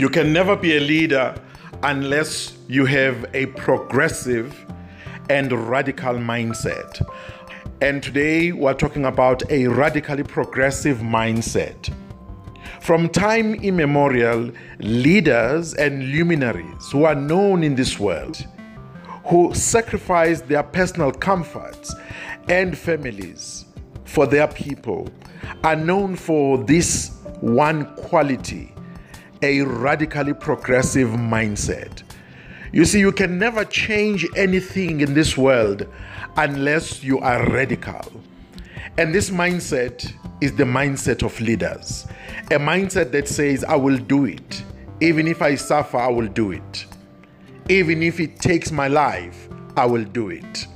You can never be a leader unless you have a progressive and radical mindset. And today we're talking about a radically progressive mindset. From time immemorial, leaders and luminaries who are known in this world, who sacrificed their personal comforts and families for their people, are known for this one quality a radically progressive mindset. You see, you can never change anything in this world unless you are radical. And this mindset is the mindset of leaders. A mindset that says, I will do it. Even if I suffer, I will do it. Even if it takes my life, I will do it.